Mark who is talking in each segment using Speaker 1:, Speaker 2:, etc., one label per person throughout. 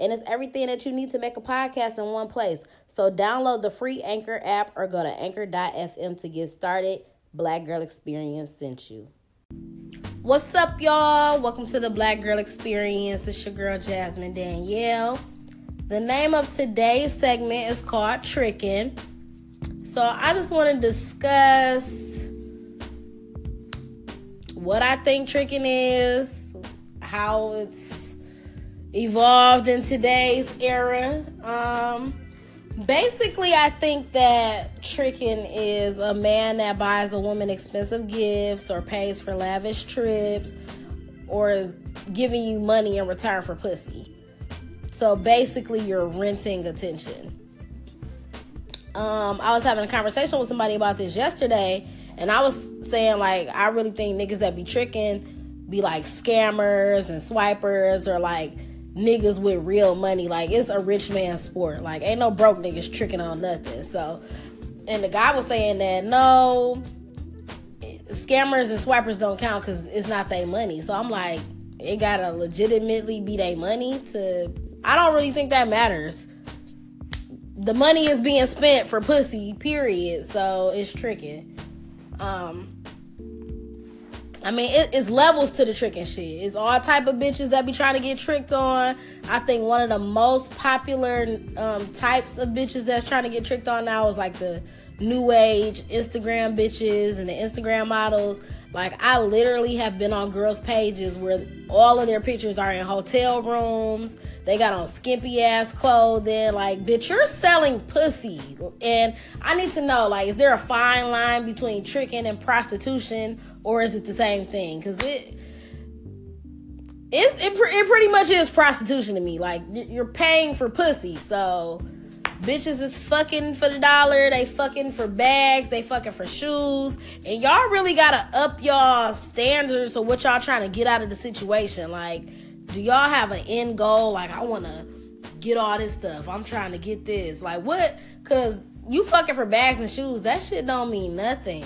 Speaker 1: And it's everything that you need to make a podcast in one place. So download the free Anchor app or go to anchor.fm to get started. Black Girl Experience sent you. What's up, y'all? Welcome to the Black Girl Experience. It's your girl, Jasmine Danielle. The name of today's segment is called Tricking. So I just want to discuss what I think tricking is, how it's evolved in today's era. Um, basically, I think that tricking is a man that buys a woman expensive gifts or pays for lavish trips or is giving you money in return for pussy. So basically, you're renting attention. Um, I was having a conversation with somebody about this yesterday and I was saying, like, I really think niggas that be tricking be like scammers and swipers or like niggas with real money. Like, it's a rich man sport. Like, ain't no broke niggas tricking on nothing. So, and the guy was saying that no, scammers and swipers don't count because it's not their money. So I'm like, it gotta legitimately be their money to. I don't really think that matters. The money is being spent for pussy, period. So it's tricking. Um, I mean, it, it's levels to the tricking shit. It's all type of bitches that be trying to get tricked on. I think one of the most popular um, types of bitches that's trying to get tricked on now is like the new age Instagram bitches and the Instagram models. Like I literally have been on girls' pages where all of their pictures are in hotel rooms. They got on skimpy ass clothing. Like, bitch, you're selling pussy. And I need to know, like, is there a fine line between tricking and prostitution, or is it the same thing? Cause it it, it, it pretty much is prostitution to me. Like you're paying for pussy, so Bitches is fucking for the dollar. They fucking for bags. They fucking for shoes. And y'all really gotta up y'all standards of what y'all trying to get out of the situation. Like, do y'all have an end goal? Like, I wanna get all this stuff. I'm trying to get this. Like, what? Cause you fucking for bags and shoes. That shit don't mean nothing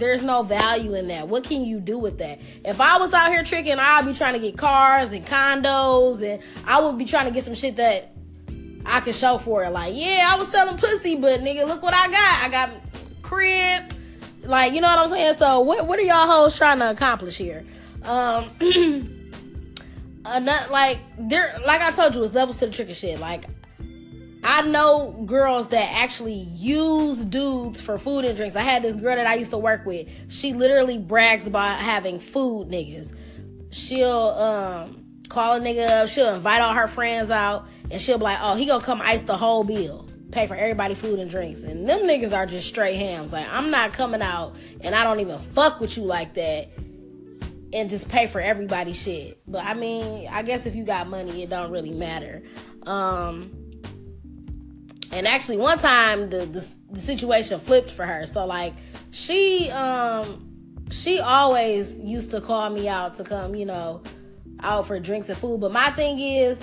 Speaker 1: there's no value in that. What can you do with that? If I was out here tricking, I'd be trying to get cars and condos, and I would be trying to get some shit that I can show for it. Like, yeah, I was selling pussy, but nigga, look what I got. I got crib. Like, you know what I'm saying? So what what are y'all hoes trying to accomplish here? Um not, like there like I told you, it's levels to the trick of shit. Like I know girls that actually use dudes for food and drinks. I had this girl that I used to work with. She literally brags about having food niggas. She'll um call a nigga up, she'll invite all her friends out and she'll be like, "Oh, he gonna come ice the whole bill, pay for everybody food and drinks." And them niggas are just straight hams. Like, I'm not coming out and I don't even fuck with you like that, and just pay for everybody shit. But I mean, I guess if you got money, it don't really matter. Um, and actually, one time the, the the situation flipped for her. So like, she um she always used to call me out to come, you know, out for drinks and food. But my thing is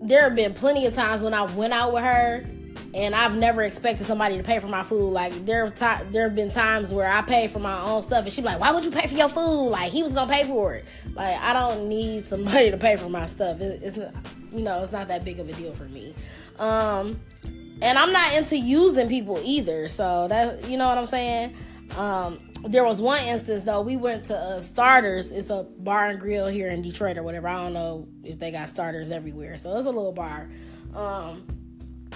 Speaker 1: there have been plenty of times when I went out with her and I've never expected somebody to pay for my food. Like there t- there have been times where I pay for my own stuff, and she'd be like, "Why would you pay for your food? Like he was gonna pay for it. Like I don't need somebody to pay for my stuff. It, it's not, you know, it's not that big of a deal for me. Um, and I'm not into using people either. So that you know what I'm saying. Um, there was one instance though we went to uh, starters. It's a bar and grill here in detroit or whatever. I don't know if they got starters everywhere so it's a little bar. Um,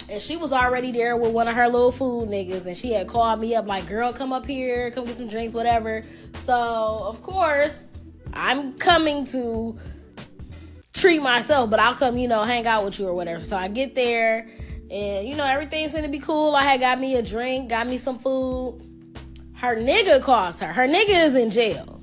Speaker 1: and she was already there with one of her little food niggas and she had called me up like girl come up here come get some drinks whatever. So of course i'm coming to treat myself but i'll come you know hang out with you or whatever. So i get there and you know everything's gonna be cool. I had got me a drink got me some food her nigga calls her. Her nigga is in jail.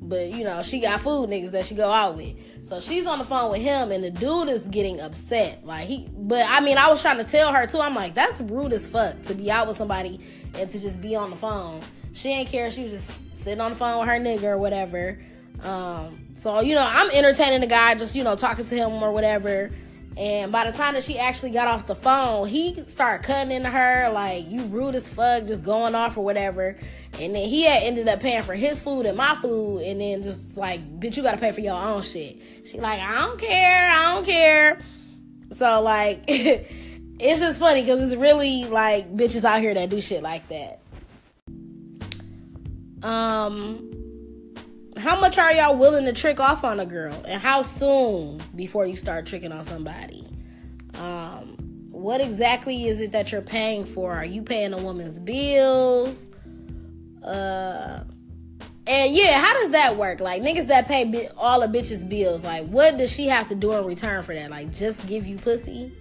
Speaker 1: but you know, she got food niggas that she go out with. So she's on the phone with him and the dude is getting upset. Like he but I mean I was trying to tell her too, I'm like, that's rude as fuck to be out with somebody and to just be on the phone. She ain't care, she was just sitting on the phone with her nigga or whatever. Um, so you know, I'm entertaining the guy, just you know, talking to him or whatever. And by the time that she actually got off the phone, he started cutting into her like you rude as fuck, just going off or whatever. And then he had ended up paying for his food and my food, and then just like, bitch, you gotta pay for your own shit. She like, I don't care, I don't care. So like, it's just funny because it's really like bitches out here that do shit like that. Um, how much are y'all willing to trick off on a girl? And how soon before you start tricking on somebody? Um, what exactly is it that you're paying for? Are you paying a woman's bills? Uh and yeah how does that work? Like niggas that pay bi- all a bitch's bills like what does she have to do in return for that? Like just give you pussy?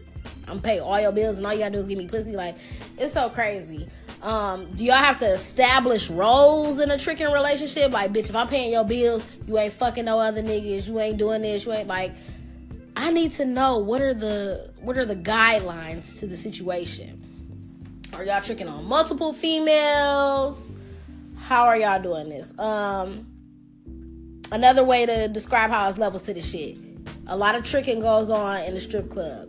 Speaker 1: I'm pay all your bills and all you gotta do is give me pussy? Like it's so crazy um, do y'all have to establish roles in a tricking relationship? Like, bitch, if I'm paying your bills, you ain't fucking no other niggas, you ain't doing this, you ain't like I need to know what are the what are the guidelines to the situation. Are y'all tricking on multiple females? How are y'all doing this? Um another way to describe how it's levels to the shit. A lot of tricking goes on in the strip club.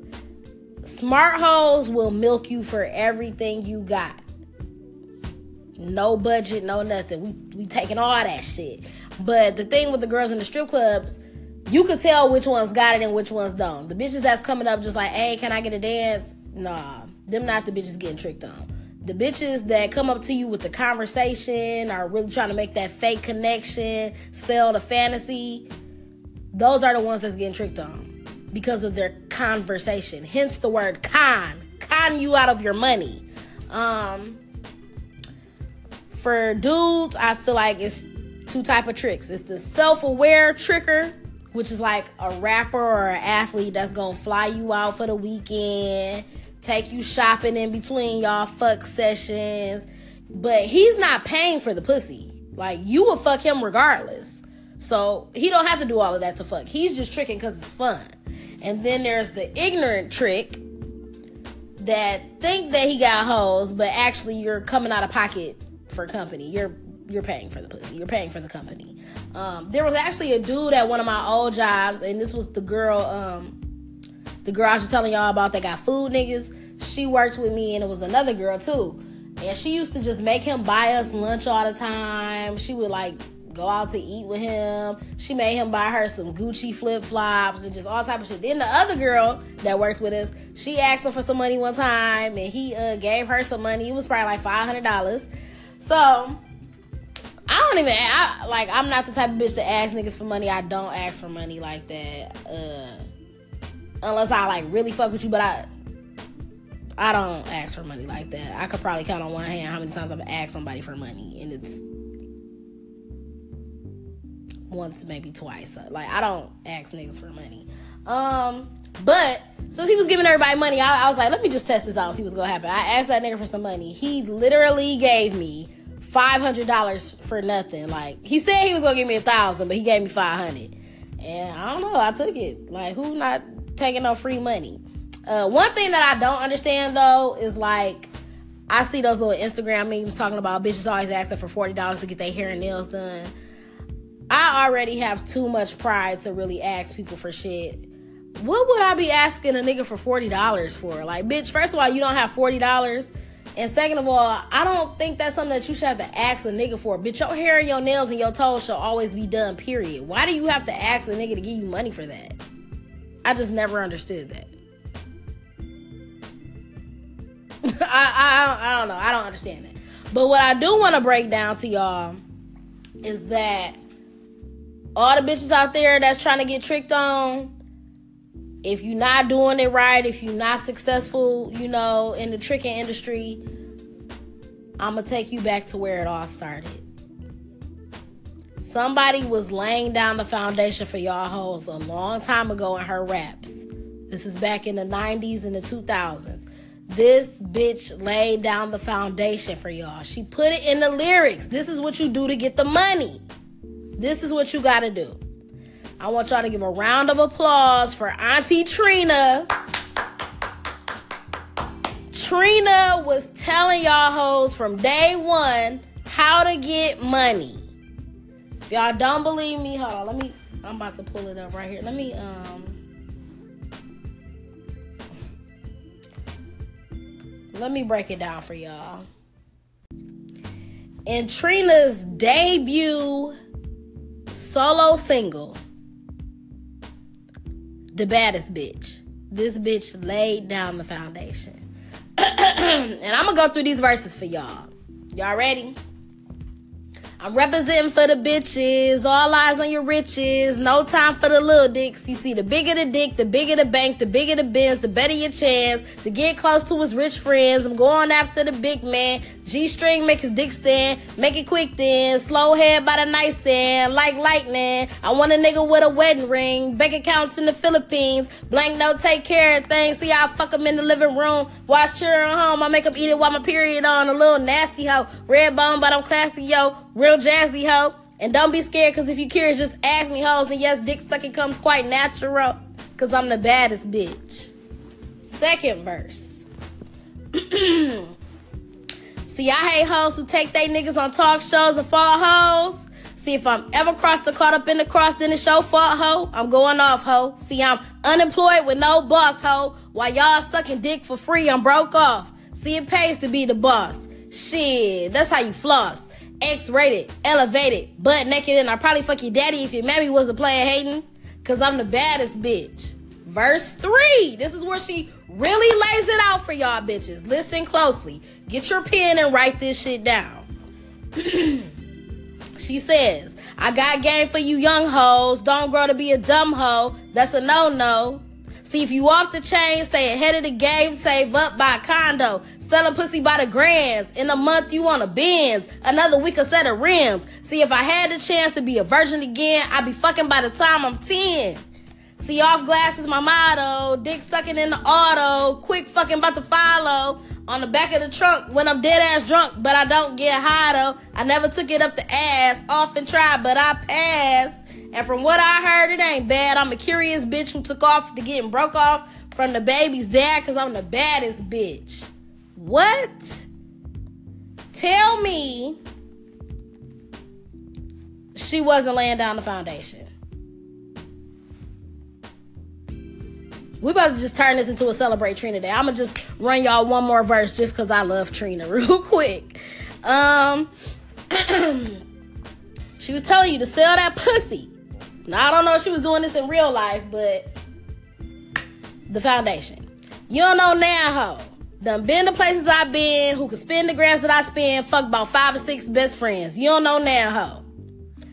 Speaker 1: Smart hoes will milk you for everything you got no budget, no nothing. We we taking all that shit. But the thing with the girls in the strip clubs, you could tell which ones got it and which ones don't. The bitches that's coming up just like, hey, can I get a dance? Nah, them not the bitches getting tricked on. The bitches that come up to you with the conversation are really trying to make that fake connection, sell the fantasy. Those are the ones that's getting tricked on because of their conversation. Hence the word con. Con you out of your money. Um, for dudes, I feel like it's two type of tricks. It's the self-aware tricker, which is like a rapper or an athlete that's gonna fly you out for the weekend, take you shopping in between y'all fuck sessions, but he's not paying for the pussy. Like you will fuck him regardless. So he don't have to do all of that to fuck. He's just tricking because it's fun. And then there's the ignorant trick that think that he got hoes, but actually you're coming out of pocket for company. You're you're paying for the pussy. You're paying for the company. Um, there was actually a dude at one of my old jobs, and this was the girl, um, the girl I was telling y'all about that got food niggas. She worked with me, and it was another girl too. And she used to just make him buy us lunch all the time. She would like go out to eat with him. She made him buy her some Gucci flip flops and just all type of shit. Then the other girl that worked with us, she asked him for some money one time, and he uh, gave her some money. It was probably like five hundred dollars. So I don't even I, like. I'm not the type of bitch to ask niggas for money. I don't ask for money like that, uh, unless I like really fuck with you. But I, I don't ask for money like that. I could probably count on one hand how many times I've asked somebody for money, and it's once, maybe twice. Like I don't ask niggas for money. Um, but since he was giving everybody money, I, I, was like, let me just test this out and see what's gonna happen. I asked that nigga for some money. He literally gave me five hundred dollars for nothing. Like he said he was gonna give me a thousand, but he gave me five hundred. And I don't know, I took it. Like who not taking no free money? Uh, one thing that I don't understand though is like I see those little Instagram memes talking about bitches always asking for forty dollars to get their hair and nails done. I already have too much pride to really ask people for shit what would I be asking a nigga for forty dollars for? Like, bitch, first of all, you don't have forty dollars. And second of all, I don't think that's something that you should have to ask a nigga for. Bitch, your hair and your nails and your toes should always be done, period. Why do you have to ask a nigga to give you money for that? I just never understood that. I, I, I don't know. I don't understand that. But what I do want to break down to y'all is that all the bitches out there that's trying to get tricked on, if you're not doing it right, if you're not successful, you know, in the tricking industry, I'm gonna take you back to where it all started. Somebody was laying down the foundation for y'all hoes a long time ago in her raps. This is back in the 90s and the 2000s. This bitch laid down the foundation for y'all. She put it in the lyrics. This is what you do to get the money. this is what you gotta do. I want y'all to give a round of applause for Auntie Trina. Trina was telling y'all hoes from day one how to get money. If y'all don't believe me, hold on. Let me. I'm about to pull it up right here. Let me. Um. Let me break it down for y'all. In Trina's debut solo single, The Baddest Bitch, this bitch laid down the foundation. and I'm gonna go through these verses for y'all. Y'all ready? I'm representing for the bitches. All eyes on your riches. No time for the little dicks. You see, the bigger the dick, the bigger the bank, the bigger the bins, the better your chance to get close to his rich friends. I'm going after the big man. G string make his dick stand. Make it quick then. Slow head by the nightstand. Like lightning. I want a nigga with a wedding ring. Bank accounts in the Philippines. Blank note, take care of things. See how I fuck him in the living room. Watch children home. I make him eat it while my period on. A little nasty hoe. Red bone, but I'm classy, yo. Real jazzy hoe. And don't be scared, because if you're curious, just ask me hoes. And yes, dick sucking comes quite natural, because I'm the baddest bitch. Second verse. See, I hate hoes who take they niggas on talk shows and fall hoes. See, if I'm ever crossed or caught up in the cross, then it's your fault, hoe. I'm going off, hoe. See, I'm unemployed with no boss, hoe. While y'all sucking dick for free, I'm broke off. See, it pays to be the boss. Shit, that's how you floss. X-rated, elevated, butt naked, and I probably fuck your daddy if your mammy was a player hating. Cause I'm the baddest bitch. Verse 3. This is where she really lays it out for y'all bitches. Listen closely. Get your pen and write this shit down. she says, I got game for you young hoes. Don't grow to be a dumb hoe. That's a no-no. See, if you off the chain, stay ahead of the game, save up, buy a condo. Selling pussy by the grands. In a month, you want a Benz. Another week, a set of rims. See, if I had the chance to be a virgin again, I'd be fucking by the time I'm 10. See, off glasses, my motto. Dick sucking in the auto. Quick fucking about to follow. On the back of the trunk when I'm dead ass drunk, but I don't get high though. I never took it up the ass. Often tried, but I passed. And from what I heard, it ain't bad. I'm a curious bitch who took off to getting broke off from the baby's dad because I'm the baddest bitch. What? Tell me she wasn't laying down the foundation. We about to just turn this into a celebrate Trina day. I'm gonna just run y'all one more verse just cause I love Trina real quick. Um She was telling you to sell that pussy. Now I don't know if she was doing this in real life, but the foundation. You don't know now, hoe. Done been the places I've been, who can spend the grams that I spend, fuck about five or six best friends. You don't know now, hoe.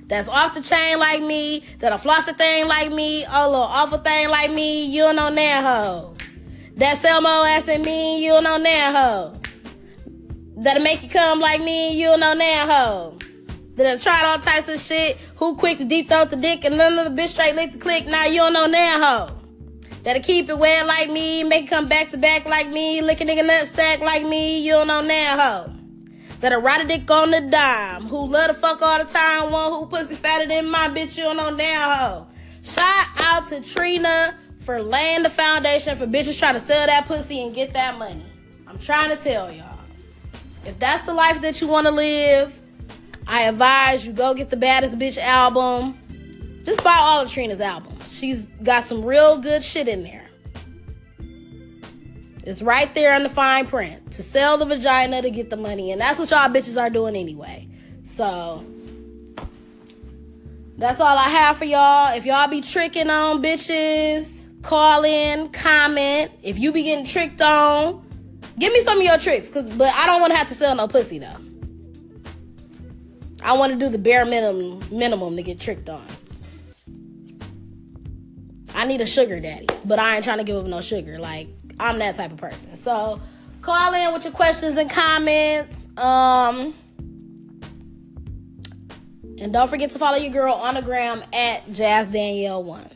Speaker 1: That's off the chain like me, that a floss thing like me, a little awful thing like me, you don't know now, hoe. That sell more ass than me, you don't know now, hoe. That'll make you come like me, you don't know now, hoe. That I tried all types of shit, who quick to deep throat the dick and none of the bitch straight lick the click, now you don't know now, hoe. That'll keep it wet like me, make it come back to back like me, lick a nigga nut sack like me, you don't know now, hoe. That'll ride a dick on the dime, who love to fuck all the time, one who pussy fatter than my bitch, you don't know now, hoe. Shout out to Trina for laying the foundation for bitches trying to sell that pussy and get that money. I'm trying to tell y'all. If that's the life that you want to live, I advise you go get the Baddest Bitch album. Just buy all of Trina's albums. She's got some real good shit in there. It's right there in the fine print to sell the vagina to get the money. And that's what y'all bitches are doing anyway. So that's all I have for y'all. If y'all be tricking on bitches, call in, comment. If you be getting tricked on, give me some of your tricks. Cause but I don't want to have to sell no pussy though. I want to do the bare minimum minimum to get tricked on. I need a sugar daddy, but I ain't trying to give up no sugar. Like I'm that type of person. So call in with your questions and comments. Um and don't forget to follow your girl on the gram at Jazz Danielle One.